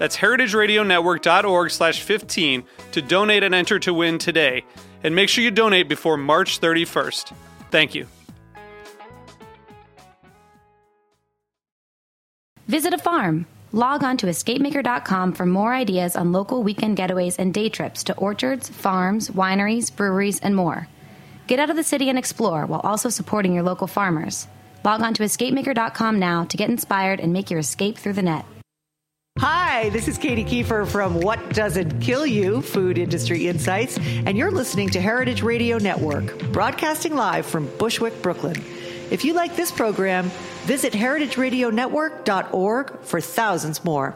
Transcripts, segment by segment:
That's heritageradionetwork.org slash 15 to donate and enter to win today. And make sure you donate before March 31st. Thank you. Visit a farm. Log on to escapemaker.com for more ideas on local weekend getaways and day trips to orchards, farms, wineries, breweries, and more. Get out of the city and explore while also supporting your local farmers. Log on to escapemaker.com now to get inspired and make your escape through the net. Hi, this is Katy Keiffer from What Doesn't Kill You Food Industry Insights, and you're listening to Heritage Radio Network, broadcasting live from Bushwick, Brooklyn. If you like this program, visit heritageradionetwork.org for thousands more.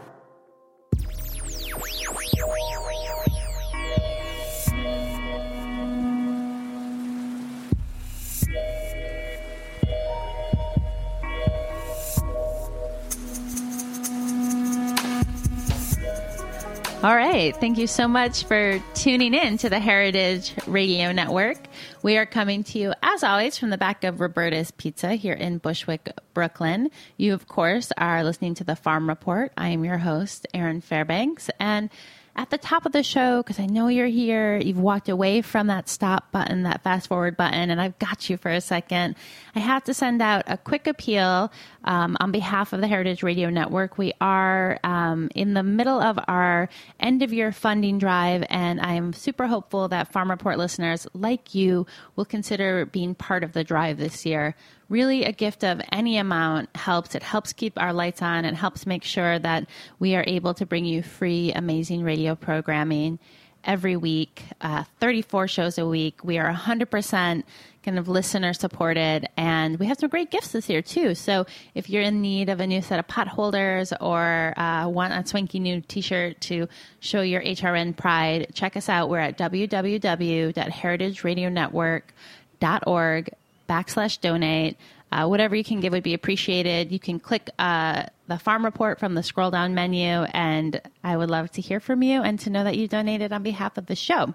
All right. Thank you so much for tuning in to the Heritage Radio Network. We are coming to you, as always, from the back of Roberta's Pizza here in Bushwick, Brooklyn. You, of course, are listening to the Farm Report. I am your host, Erin Fairbanks. And at the top of the show, because I know you're here, you've walked away from that stop button, that fast forward button, and I've got you for a second. I have to send out a quick appeal um, on behalf of the Heritage Radio Network. We are um, in the middle of our end of year funding drive, and I am super hopeful that Farm Report listeners like you will consider being part of the drive this year really a gift of any amount helps. It helps keep our lights on. It helps make sure that we are able to bring you free, amazing radio programming every week, uh, 34 shows a week. We are 100% kind of listener supported, and we have some great gifts this year too. So if you're in need of a new set of pot holders or uh, want a swanky new T-shirt to show your HRN pride, check us out. We're at www.heritageradionetwork.org backslash donate. Uh, whatever you can give would be appreciated. You can click uh, the farm report from the scroll down menu, and I would love to hear from you and to know that you donated on behalf of the show.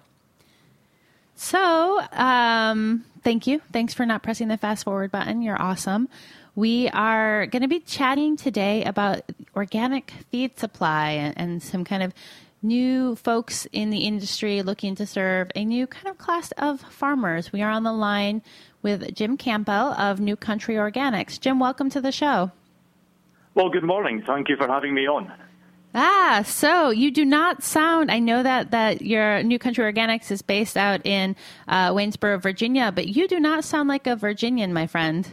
So, um, thank you. Thanks for not pressing the fast forward button. You're awesome. We are going to be chatting today about organic feed supply and, and some kind of new folks in the industry looking to serve a new kind of class of farmers. We are on the line with Jim Campbell of New Country Organics. Jim, welcome to the show. Well, good morning. Thank you for having me on. Ah, so you do not sound. I know that that your New Country Organics is based out in uh, Waynesboro, Virginia, but you do not sound like a Virginian, my friend.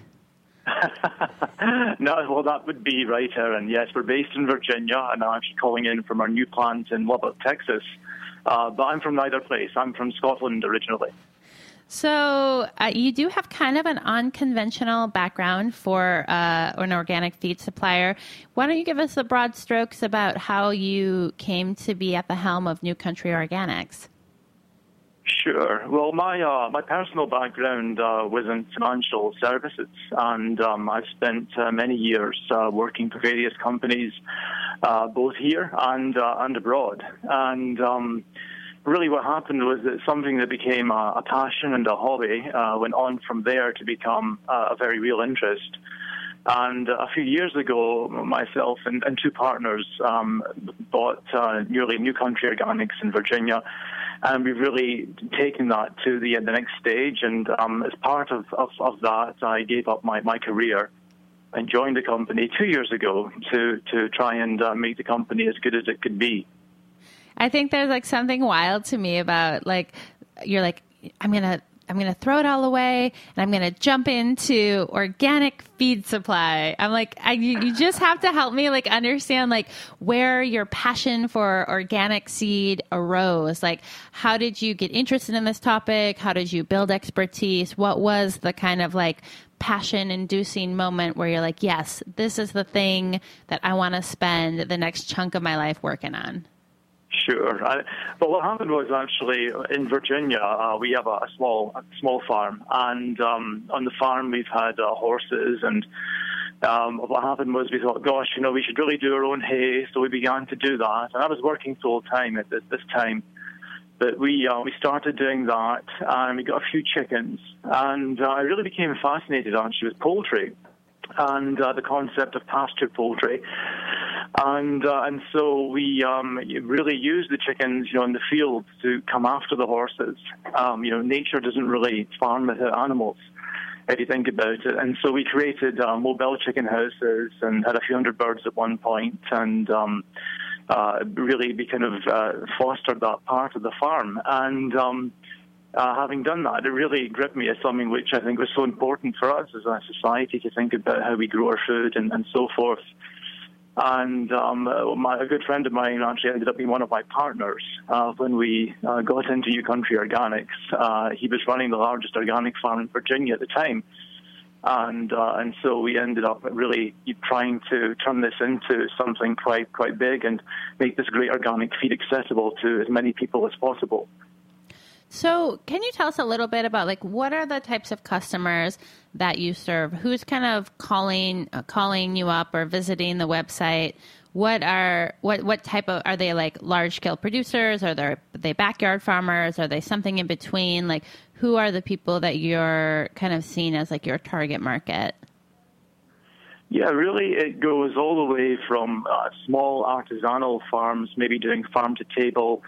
no, well, that would be right, Erin. Yes, we're based in Virginia, and I'm actually calling in from our new plant in Lubbock, Texas. Uh, but I'm from neither place. I'm from Scotland originally. So uh, you do have kind of an unconventional background for uh, an organic feed supplier. Why don't you give us the broad strokes about how you came to be at the helm of New Country Organics? Sure. Well, my uh, my personal background uh, was in financial services, and um, I've spent uh, many years uh, working for various companies, both here and and abroad. And um, really, what happened was that something that became a, a passion and a hobby went on from there to become a very real interest. And a few years ago, myself and, and two partners um, bought uh, nearly New Country Organics in Virginia and we've really taken that to the, the next stage. And um, as part of, of, of, that, I gave up my, my career and joined the company two years ago to, to try and uh, make the company as good as it could be. I think there's like something wild to me about like, you're like, I'm to I'm going to throw it all away and I'm going to jump into organic feed supply. I'm like, I, you, you just have to help me like understand like where your passion for organic seed arose. Like, how did you get interested in this topic? How did you build expertise? What was the kind of like passion inducing moment where you're like, yes, this is the thing that I want to spend the next chunk of my life working on? Sure. I, but what happened was actually in Virginia, uh, we have a, a small a small farm, and um, on the farm we've had uh, horses. And um, what happened was we thought, gosh, you know, we should really do our own hay. So we began to do that, and I was working full time at this, this time. But we uh, we started doing that, and we got a few chickens, and uh, I really became fascinated actually with poultry and uh, the concept of pasture poultry and uh, and so we um, really use the chickens, you know, in the fields to come after the horses. Um, you know, nature doesn't really farm without animals, if you think about it. And so we created uh, mobile chicken houses and had a few hundred birds at one point, and um, uh, really we kind of uh, fostered that part of the farm. And um, uh, having done that, it really gripped me as something which I think was so important for us as a society to think about how we grow our food and, and so forth. And um, uh, my, a good friend of mine actually ended up being one of my partners uh, when we uh, got into New Country Organics. Uh, he was running the largest organic farm in Virginia at the time. And uh, and so we ended up really trying to turn this into something quite quite big and make this great organic feed accessible to as many people as possible. So, can you tell us a little bit about like what are the types of customers that you serve? Who's kind of calling uh, calling you up or visiting the website? What are what what type of are they like large scale producers? Are they are they backyard farmers? Are they something in between? Like who are the people that you're kind of seeing as like your target market? Yeah, really, it goes all the way from uh, small artisanal farms, maybe doing farm to table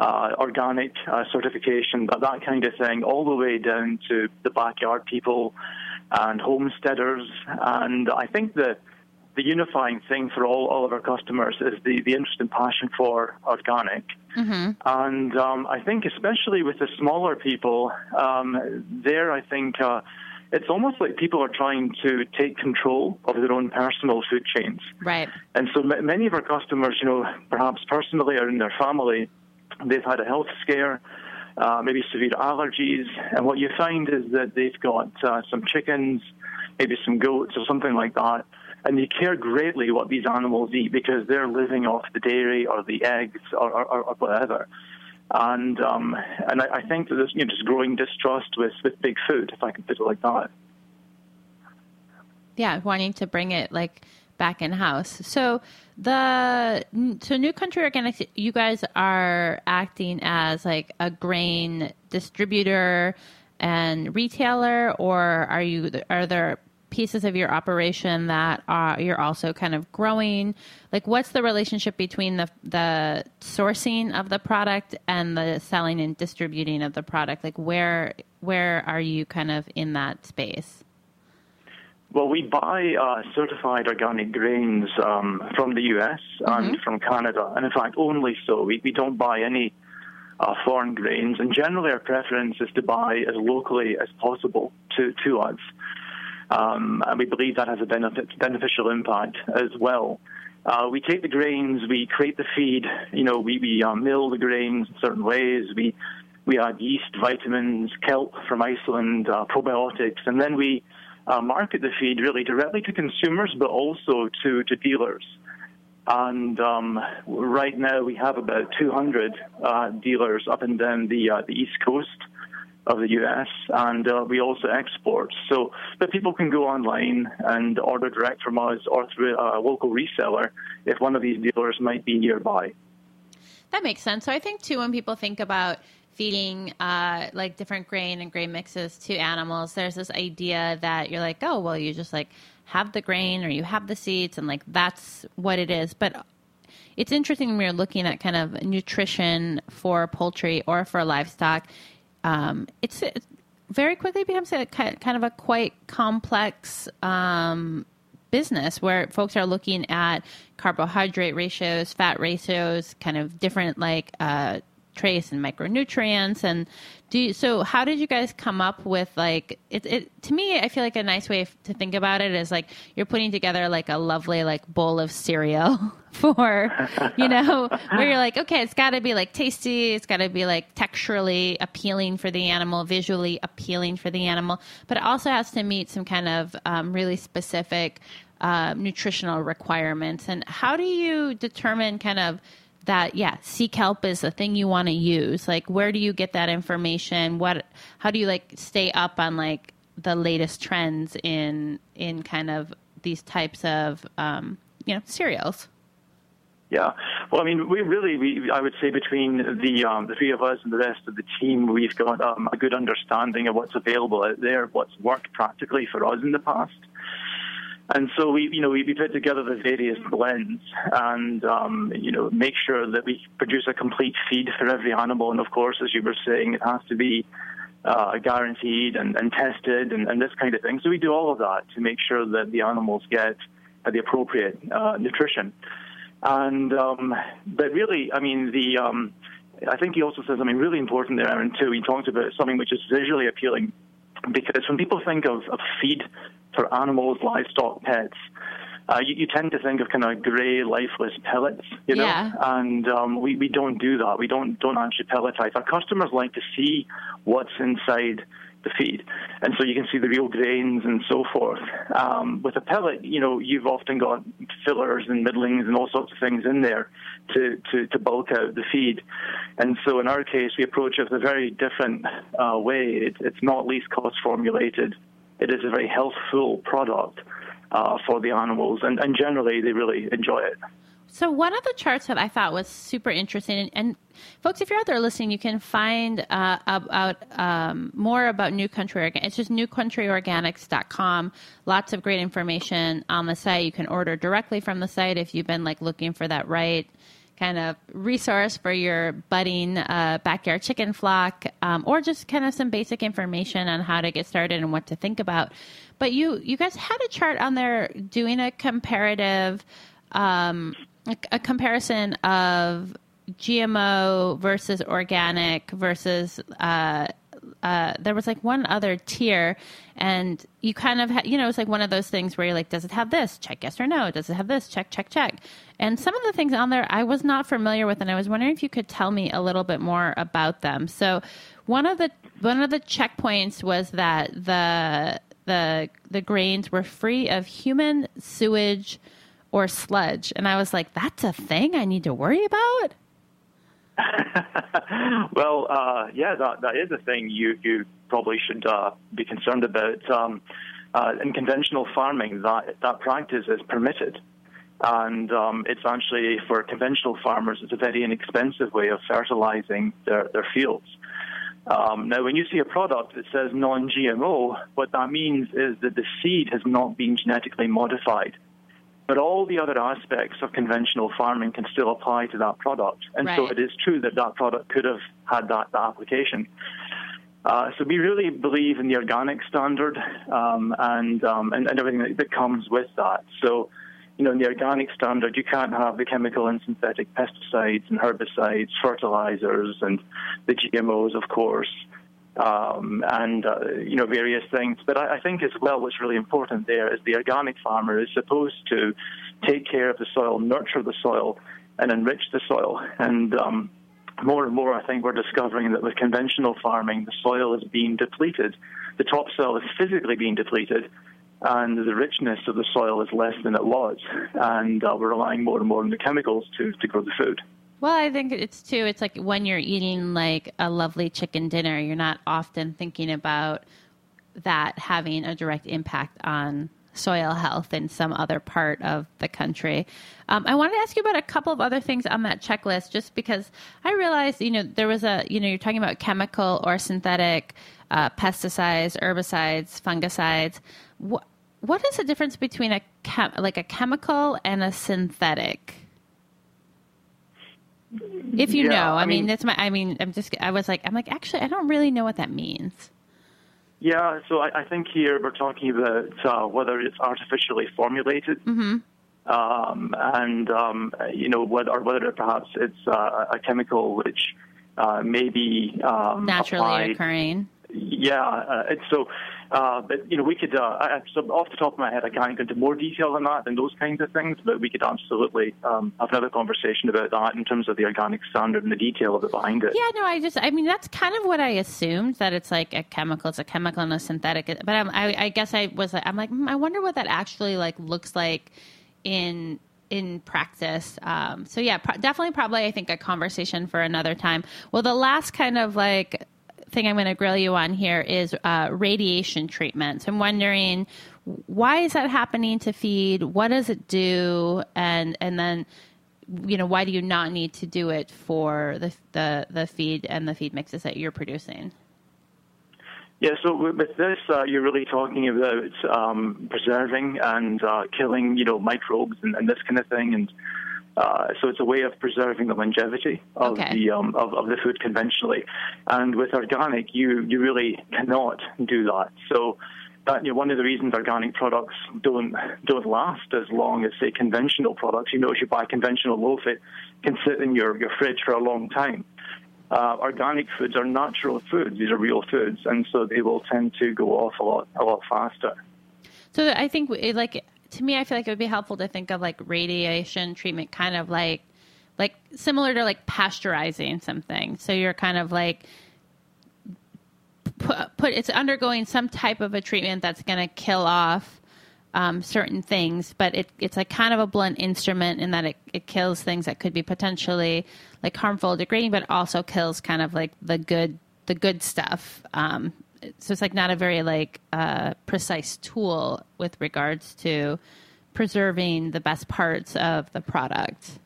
uh, organic uh, certification, that, that kind of thing, all the way down to the backyard people and homesteaders. And I think the the unifying thing for all, all of our customers is the, the interest and passion for organic. Mm-hmm. And um, I think, especially with the smaller people, um, there, I think. Uh, it's almost like people are trying to take control of their own personal food chains. Right. And so m- many of our customers, you know, perhaps personally or in their family, They've had a health scare, uh, maybe severe allergies, and what you find is that they've got uh, some chickens, maybe some goats or something like that, and they care greatly what these animals eat because they're living off the dairy or the eggs or, or, or whatever. And um, and I, I think that there's you know, just growing distrust with, with big food, if I can put it like that. Yeah, wanting to bring it like back in house. So the so New Country Organics, you guys are acting as like a grain distributor and retailer, or are you are there pieces of your operation that are you're also kind of growing? Like, what's the relationship between the the sourcing of the product and the selling and distributing of the product? Like, where where are you kind of in that space? Well, we buy uh, certified organic grains um, from the US mm-hmm. and from Canada, and in fact, only so. We, we don't buy any uh, foreign grains, and generally, our preference is to buy as locally as possible to, to us. Um, and we believe that has a benefit, beneficial impact as well. Uh, we take the grains, we create the feed, you know, we, we uh, mill the grains in certain ways, we, we add yeast, vitamins, kelp from Iceland, uh, probiotics, and then we uh, market the feed really directly to consumers, but also to, to dealers. And um, right now we have about 200 uh, dealers up and down the uh, the east coast of the U.S. and uh, we also export. So that people can go online and order direct from us or through a local reseller if one of these dealers might be nearby. That makes sense. So I think too when people think about feeding uh, like different grain and grain mixes to animals, there's this idea that you're like, oh, well, you just like have the grain or you have the seeds and like that's what it is. But it's interesting when we're looking at kind of nutrition for poultry or for livestock. Um, it's, it very quickly becomes a kind of a quite complex um, business where folks are looking at carbohydrate ratios, fat ratios, kind of different like uh, trace and micronutrients and do you, so how did you guys come up with like it, it to me i feel like a nice way to think about it is like you're putting together like a lovely like bowl of cereal for you know where you're like okay it's got to be like tasty it's got to be like texturally appealing for the animal visually appealing for the animal but it also has to meet some kind of um, really specific uh, nutritional requirements. And how do you determine kind of that yeah seek help is the thing you want to use. Like where do you get that information? What how do you like stay up on like the latest trends in in kind of these types of um, you know cereals yeah, well, I mean, we really, we, I would say between the um, the three of us and the rest of the team, we've got um, a good understanding of what's available out there, what's worked practically for us in the past, and so we, you know, we, put together the various blends and, um, you know, make sure that we produce a complete feed for every animal. And of course, as you were saying, it has to be uh, guaranteed and, and tested and, and, this kind of thing. So we do all of that to make sure that the animals get the appropriate uh, nutrition. And um, but really, I mean, the um, I think he also says, I mean, really important there, Erin, too. He talks about something which is visually appealing because when people think of, of feed for animals, livestock, pets, uh, you, you, tend to think of kind of grey, lifeless pellets, you know, yeah. and um, we, we don't do that. We don't don't actually pelletize. Our customers like to see what's inside the feed, and so you can see the real grains and so forth. Um, with a pellet, you know, you've often got fillers and middlings and all sorts of things in there to to, to bulk out the feed, and so in our case, we approach it with a very different uh, way. It, it's not least cost formulated it is a very healthful product uh, for the animals, and, and generally they really enjoy it. So one of the charts that I thought was super interesting, and, and folks, if you're out there listening, you can find uh, about um, more about New Country Organic. It's just newcountryorganics.com. Lots of great information on the site. You can order directly from the site if you've been like looking for that right kind of resource for your budding uh, backyard chicken flock, um, or just kind of some basic information on how to get started and what to think about. But you you guys had a chart on there doing a comparative, um, a, a comparison of GMO versus organic versus uh, uh, there was like one other tier, and you kind of, ha- you know, it's like one of those things where you're like, does it have this? Check yes or no. Does it have this? Check, check, check. And some of the things on there I was not familiar with, and I was wondering if you could tell me a little bit more about them. So, one of the one of the checkpoints was that the the the grains were free of human sewage or sludge, and I was like, that's a thing I need to worry about. well, uh, yeah, that, that is a thing you, you probably should uh, be concerned about. Um, uh, in conventional farming, that, that practice is permitted. And um, it's actually, for conventional farmers, it's a very inexpensive way of fertilizing their, their fields. Um, now, when you see a product that says non GMO, what that means is that the seed has not been genetically modified. But all the other aspects of conventional farming can still apply to that product. And right. so it is true that that product could have had that, that application. Uh, so we really believe in the organic standard um, and, um, and, and everything that, that, comes with that. So, you know, in the organic standard, you can't have the chemical and synthetic pesticides and herbicides, fertilizers, and the GMOs, of course um, and uh, you know various things. But I, I, think as well, what's really important there is the organic farmer is supposed to take care of the soil, nurture the soil, and enrich the soil. And um, more and more, I think we're discovering that with conventional farming, the soil is being depleted. The topsoil is physically being depleted. And the richness of the soil is less than it was, and uh, we're relying more and more on the chemicals to, to grow the food. Well, I think it's too. It's like when you're eating like a lovely chicken dinner, you're not often thinking about that having a direct impact on soil health in some other part of the country. Um, I wanted to ask you about a couple of other things on that checklist, just because I realized, you know, there was a, you know, you're talking about chemical or synthetic uh, pesticides, herbicides, fungicides. What what is the difference between a chem- like a chemical and a synthetic? If you yeah, know, I, I mean, mean, that's my. I mean, I'm just. I was like, I'm like, actually, I don't really know what that means. Yeah, so I, I think here we're talking about uh, whether it's artificially formulated, mm-hmm. um, and um, you know whether or whether perhaps it's uh, a chemical which uh, maybe um, naturally applied. occurring. Yeah, uh, and so, uh, but you know, we could. Uh, I, so off the top of my head, I can't go into more detail than that and those kinds of things. But we could absolutely um, have another conversation about that in terms of the organic standard and the detail of it behind it. Yeah, no, I just, I mean, that's kind of what I assumed that it's like a chemical, it's a chemical and a synthetic. But I'm, I, I guess I was, I'm like, hmm, I wonder what that actually like looks like in in practice. Um, so yeah, pro- definitely, probably, I think a conversation for another time. Well, the last kind of like thing I'm going to grill you on here is uh, radiation treatments. I'm wondering why is that happening to feed? What does it do? And and then you know why do you not need to do it for the the, the feed and the feed mixes that you're producing? Yeah, so with this, uh, you're really talking about um, preserving and uh, killing, you know, microbes and, and this kind of thing, and uh, so it's a way of preserving the longevity of Okay. the um, of, of the food conventionally. And with organic, you you really cannot do that. So that you know, one of the reasons organic products don't don't last as long as say conventional products. You know, if you buy conventional loaf, it can sit in your, your fridge for a long time. Uh, organic foods are natural foods; these are real foods, and so they will tend to go off a lot a lot faster. So I think like to me, I feel like it would be helpful to think of like radiation treatment, kind of like like similar to like pasteurizing something. So you're kind of like put, put it's undergoing some type of a treatment that's going to kill off um, certain things, but it, it's like kind of a blunt instrument in that it, it kills things that could be potentially like harmful, degrading, but also kills kind of like the good the good stuff. Um, so it's like not a very like uh, precise tool with regards to preserving the best parts of the product.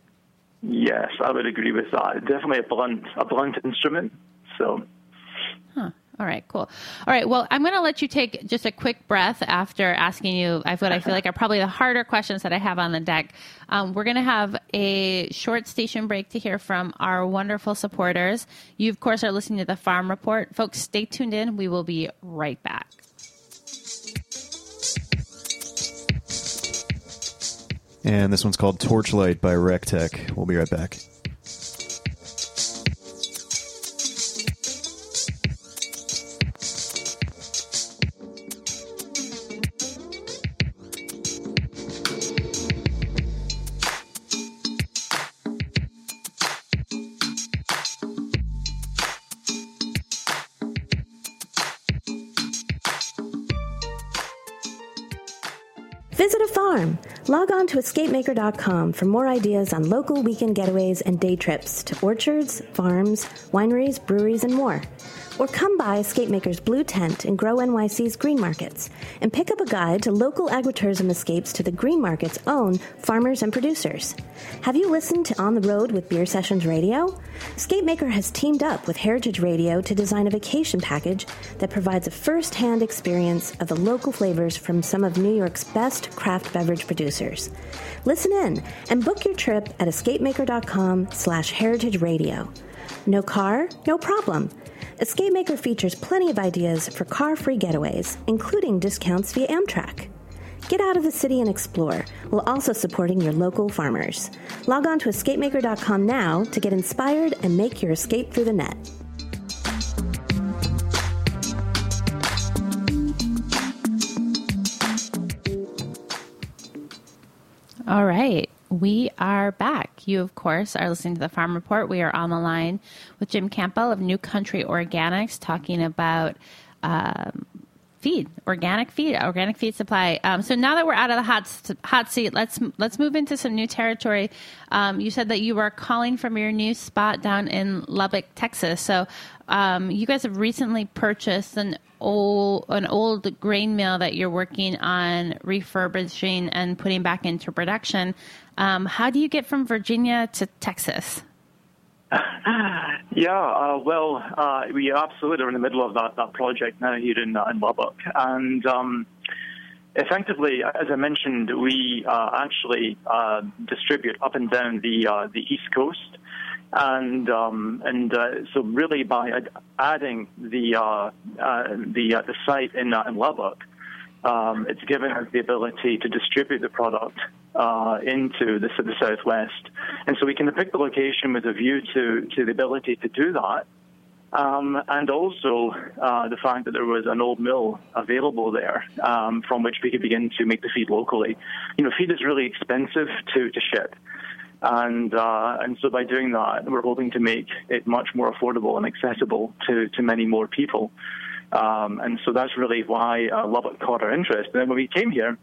Yes, I would agree with that. Definitely a blunt a blunt instrument. So. All right, cool. All right, well, I'm going to let you take just a quick breath after asking you what I feel like are probably the harder questions that I have on the deck. Um, we're going to have a short station break to hear from our wonderful supporters. You, of course, are listening to the Farm Report. Folks, stay tuned in. We will be right back. And this one's called Torchlight by Rectech. We'll be right back. On to escapemaker.com for more ideas on local weekend getaways and day trips to orchards, farms, wineries, breweries, and more. Or come by Escape Maker's Blue Tent and Grow NYC's Green Markets and pick up a guide to local agritourism escapes to the Green Market's own farmers and producers. Have you listened to On the Road with Beer Sessions Radio? Escape Maker has teamed up with Heritage Radio to design a vacation package that provides a first-hand experience of the local flavors from some of New York's best craft beverage producers. Listen in and book your trip at escapemaker.com slash heritage radio. No car? No problem. Escape Maker features plenty of ideas for car-free getaways, including discounts via Amtrak. Get out of the city and explore, while also supporting your local farmers. Log on to escapemaker.com now to get inspired and make your escape through the net. All right. We are back. You, of course, are listening to the Farm Report. We are on the line with Jim Campbell of New Country Organics talking about um, feed, organic feed, organic feed supply. Um, so now that we're out of the hot hot seat, let's let's move into some new territory. Um, you said that you were calling from your new spot down in Lubbock, Texas. So um, you guys have recently purchased an old an old grain mill that you're working on refurbishing and putting back into production. Um, how do you get from Virginia to Texas? Yeah, uh, well, uh, we absolutely are in the middle of that, that project now here in, uh, in Lubbock. And um, effectively, as I mentioned, we uh, actually uh, distribute up and down the, uh, the East Coast. And um, and uh, so really by adding the uh, uh, the uh, the site in, uh, in Lubbock, um, it's given us the ability to distribute the product into the, the southwest, and so we can pick the location with a view to to the ability to do that. Um, and also uh, the fact that there was an old mill available there um, from which we could begin to make the feed locally. You know, feed is really expensive to, to ship. And, uh, and so by doing that, we're hoping to make it much more affordable and accessible to, to many more people. Um, and so that's really why uh, Lubbock caught our interest. And then when we came here,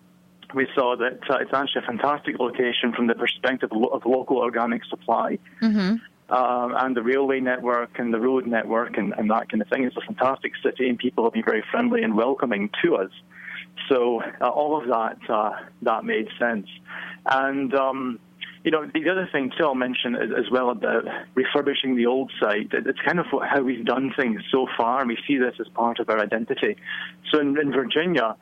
we saw that uh, it's actually a fantastic location from the perspective of local organic supply. Mm-hmm um, and the railway network and the road network and, and that kind of thing. It's a fantastic city, and people have been very friendly and welcoming to us. So uh, all of that uh, that made sense. And um, you know, the other thing too I'll mention as well about refurbishing the old site. It's kind of how we've done things so far, and we see this as part of our identity. So in, in Virginia,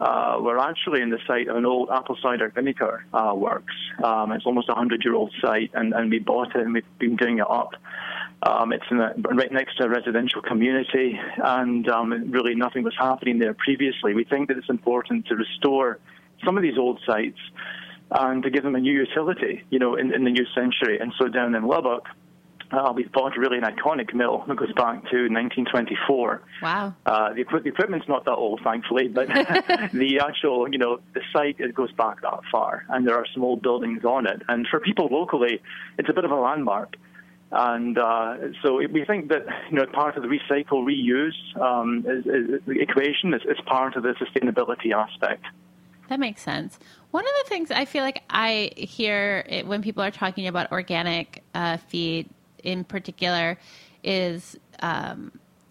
uh, we're actually in the site of an old apple cider vinegar uh, works. Um, it's almost a hundred-year-old site, and, and we bought it and we've been doing it up. Um, it's a, right next to a residential community, and um, really nothing was happening there previously. We think that it's important to restore some of these old sites and to give them a new utility, you know, in, in the new century. And so down in Lubbock, uh, we bought really an iconic mill that goes back to 1924. Wow. Uh, the, the, equipment's not that old, thankfully, but the actual, you know, the site it goes back that far, and there are some old buildings on it. And for people locally, it's a bit of a landmark. And uh, so we think that you know part of the recycle reuse um, is, is, the equation is, is part of the sustainability aspect. That makes sense. One of the things I feel like I hear it, when people are talking about organic uh, feed in particular is um,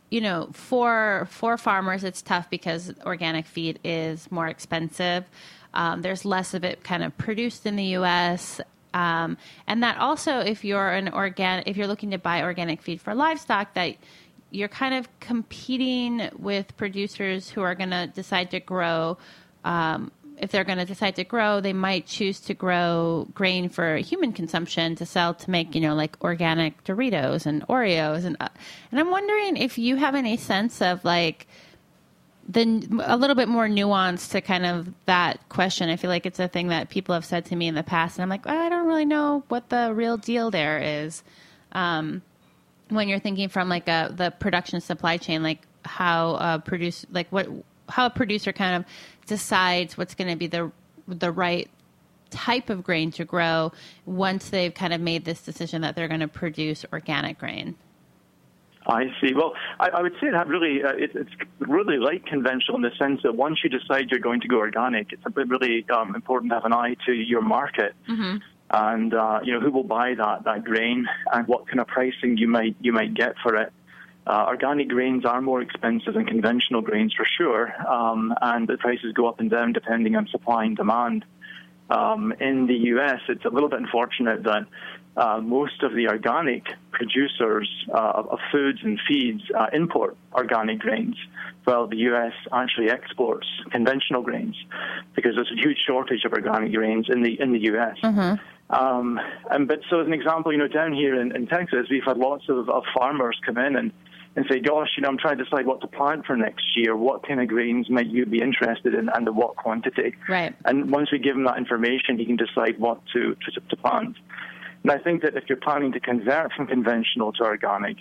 you know for for farmers it's tough because organic feed is more expensive. Um, there's less of it kind of produced in the us um, and that also if you're an organic if you're looking to buy organic feed for livestock that you're kind of competing with producers who are going to decide to grow um, if they're going to decide to grow, they might choose to grow grain for human consumption to sell to make, you know, like organic Doritos and Oreos and uh, and I'm wondering if you have any sense of like the a little bit more nuance to kind of that question. I feel like it's a thing that people have said to me in the past, and I'm like, I don't really know what the real deal there is. Um, when you're thinking from like a the production supply chain, like how uh, produce like what how a producer kind of decides what's going to be the the right type of grain to grow once they've kind of made this decision that they're going to produce organic grain. I see. Well, I, I would say that really uh, it, it's really like conventional in the sense that once you decide you're going to go organic, it's really um, important to have an eye to your market. Mm-hmm. And uh, you know who will buy that that grain and what kind of pricing you might you might get for it. Uh, organic grains are more expensive than conventional grains for sure, um, and the prices go up and down depending on supply and demand. Um, in the U.S., it's a little bit unfortunate that uh, most of the organic producers uh, of foods and feeds uh, import organic grains, while the U.S. actually exports conventional grains because there's a huge shortage of organic grains in the in the U.S. Mm-hmm. Um, and but so as an example, you know, down here in, in Texas, we've had lots of, of farmers come in and and say, gosh, you know, I'm trying to decide what to plant for next year. What kind of grains might you be interested in and in what quantity? Right. And once we give him that information, he can decide what to, to, to plant. And I think that if you're planning to convert from conventional to organic,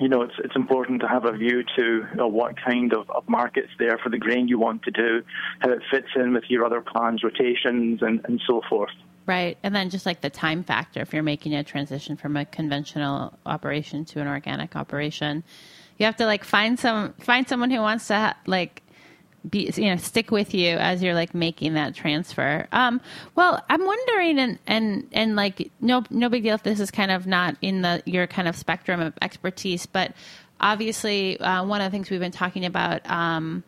you know, it's, it's important to have a view to you know, what kind of, of market's there for the grain you want to do, how it fits in with your other plans, rotations, and, and so forth. Right. And then just like the time factor, if you're making a transition from a conventional operation to an organic operation, you have to like find some, find someone who wants to like be, you know, stick with you as you're like making that transfer. Um, well, I'm wondering, and, and, and like, no, no big deal if this is kind of not in the, your kind of spectrum of expertise, but obviously, uh, one of the things we've been talking about, um,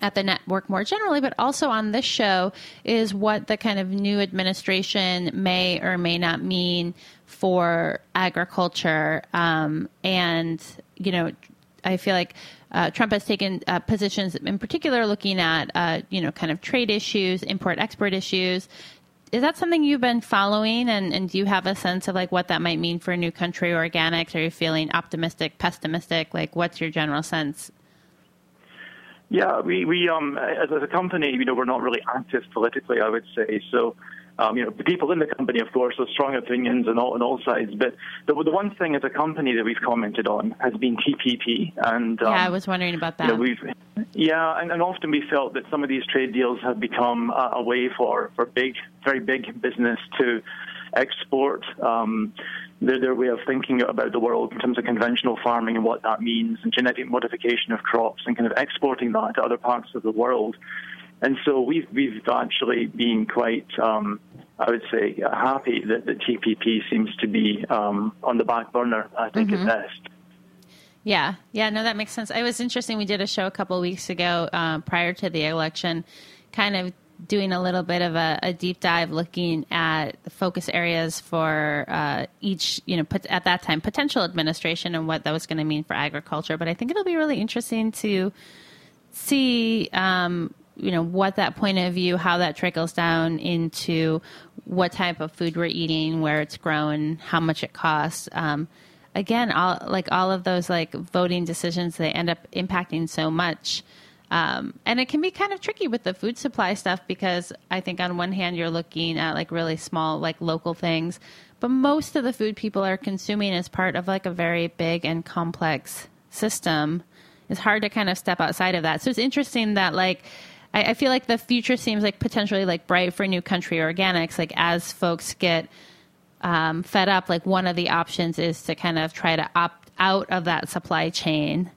at the network more generally, but also on this show, is what the kind of new administration may or may not mean for agriculture. Um, and, you know, I feel like uh, Trump has taken uh, positions, in particular, looking at, uh, you know, kind of trade issues, import export issues. Is that something you've been following, and, and do you have a sense of like what that might mean for new country organics? Are you feeling optimistic, pessimistic? Like, what's your general sense? Yeah, we, we um, as, as a company, you know, we're not really active politically, I would say. So Um, you know, the people in the company, of course, have strong opinions on all on all sides. But the, the one thing as a company that we've commented on has been TPP, and um, yeah, I was wondering about that. You know, we've yeah, and, and often we felt that some of these trade deals have become a, a way for for big, very big business to export. Um, their, their way of thinking about the world in terms of conventional farming and what that means, and genetic modification of crops, and kind of exporting that to other parts of the world. And so we've we've actually been quite, um, I would say, happy that the TPP seems to be um, on the back burner. I think mm-hmm. at best. Yeah, yeah, no, that makes sense. It was interesting. We did a show a couple weeks ago uh, prior to the election, kind of doing a little bit of a, a, deep dive looking at the focus areas for uh, each, you know, put, at that time, potential administration and what that was going to mean for agriculture. But I think it'll be really interesting to see, um, you know, what that point of view, how that trickles down into what type of food we're eating, where it's grown, how much it costs. Um, again, all like all of those like voting decisions, they end up impacting so much. Um, and it can be kind of tricky with the food supply stuff because I think on one hand you're looking at like really small, like local things, but most of the food people are consuming is part of like a very big and complex system. It's hard to kind of step outside of that. So it's interesting that like I, I feel like the future seems like potentially like bright for new country organics. Like as folks get um, fed up, like one of the options is to kind of try to opt out of that supply chain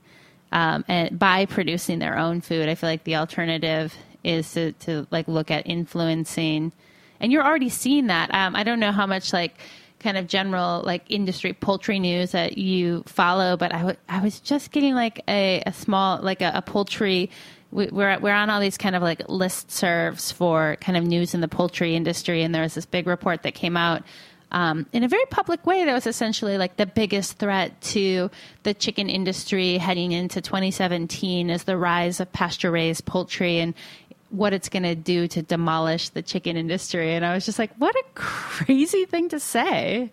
um, and by producing their own food. I feel like the alternative is to, to like look at influencing, and you're already seeing that. Um, I don't know how much like kind of general like industry poultry news that you follow, but I, w- I was just getting like a, a small like a, a poultry. We, we're we're on all these kind of like list serves for kind of news in the poultry industry, and there was this big report that came out um, in a very public way that was essentially like the biggest threat to the chicken industry heading into 2017 is the rise of pasture raised poultry and what it's going to do to demolish the chicken industry. And I was just like, what a crazy thing to say.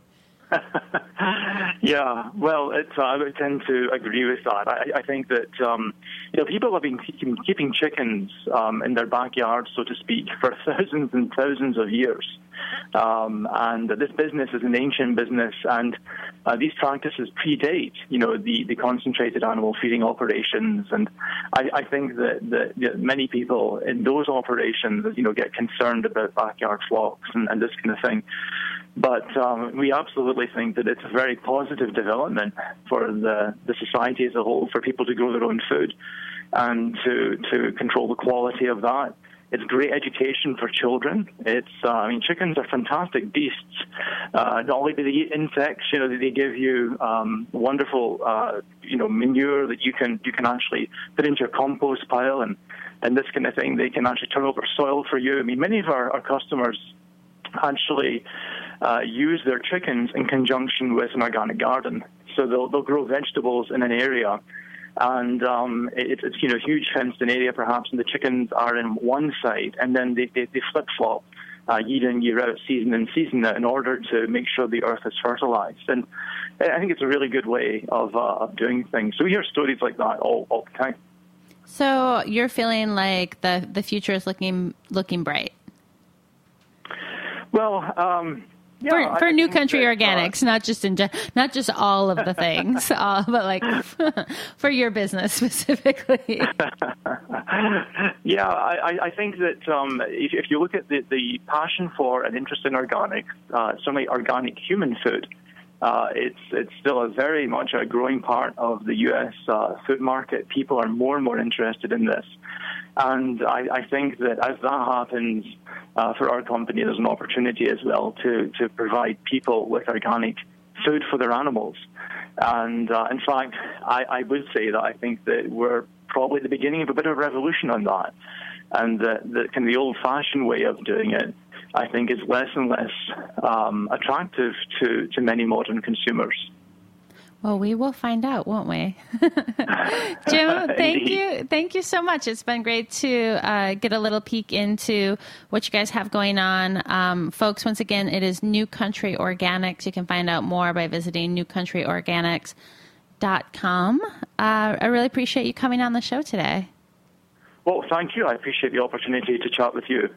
yeah, well, it's, uh, I tend to agree with that. I, I think that um, you know people have been keeping, keeping chickens um, in their backyards, so to speak, for thousands and thousands of years. Um, and this business is an ancient business, and uh, these practices predate, you know, the, the concentrated animal feeding operations. And I, I think that, that, that, many people in those operations, you know, get concerned about backyard flocks and, and this kind of thing. But um, we absolutely think that it's a very positive development for the, the society as a whole, for people to grow their own food and to, to control the quality of that. It's great education for children. It's, uh, I mean, chickens are fantastic beasts. Uh, not only do they eat insects, you know, they give you um, wonderful, uh, you know, manure that you can you can actually put into your compost pile and and this kind of thing. They can actually turn over soil for you. I mean, many of our, our customers actually uh, use their chickens in conjunction with an organic garden. So they'll, they'll grow vegetables in an area and um, it, it's you know huge fenced-in area perhaps, and the chickens are in one side, and then they, they, they flip-flop uh, year in year out, season in season out, in order to make sure the earth is fertilized. And I think it's a really good way of, uh, of doing things. So we hear stories like that all, all the time. So you're feeling like the the future is looking looking bright. Well, um, yeah, for, for new country organics, not just in not just all of the things, uh, but like for your business specifically. yeah, I, I think that um, if, if, you look at the, the passion for and interest in organic, uh, certainly organic human food, uh, it's it's still a very much a growing part of the U.S. Uh, food market. People are more and more interested in this, and I, I think that as that happens uh, for our company, there's an opportunity as well to to provide people with organic food for their animals. And uh, in fact, I, I would say that I think that we're probably the beginning of a bit of a revolution on that, and the kind of the old-fashioned way of doing it I think is less and less um, attractive to, to many modern consumers. Well, we will find out, won't we? Jim, thank you. Thank you so much. It's been great to uh, get a little peek into what you guys have going on. Um, folks, once again, it is New Country Organics. You can find out more by visiting newcountryorganics.com. Uh, I really appreciate you coming on the show today. Well, thank you. I appreciate the opportunity to chat with you.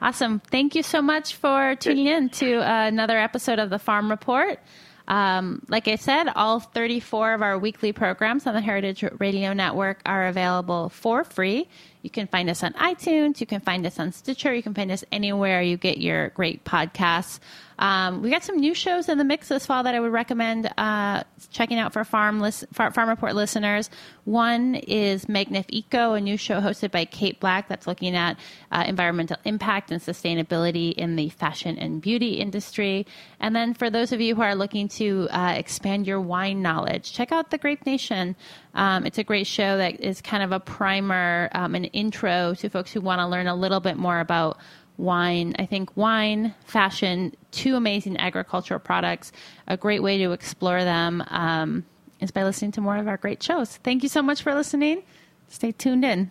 Awesome. Thank you so much for tuning in to uh, another episode of the Farm Report. Um, like I said, all 34 of our weekly programs on the Heritage Radio Network are available for free. You can find us on iTunes. You can find us on Stitcher. You can find us anywhere you get your great podcasts. Um, we got some new shows in the mix this fall that I would recommend uh, checking out for farm list, farm report listeners. One is Magnifeco, a new show hosted by Kate Black that's looking at uh, environmental impact and sustainability in the fashion and beauty industry. And then for those of you who are looking to uh, expand your wine knowledge, check out the Grape Nation. Um, it's a great show that is kind of a primer, um, an intro to folks who want to learn a little bit more about wine. I think wine, fashion, two amazing agricultural products. A great way to explore them um, is by listening to more of our great shows. Thank you so much for listening. Stay tuned in.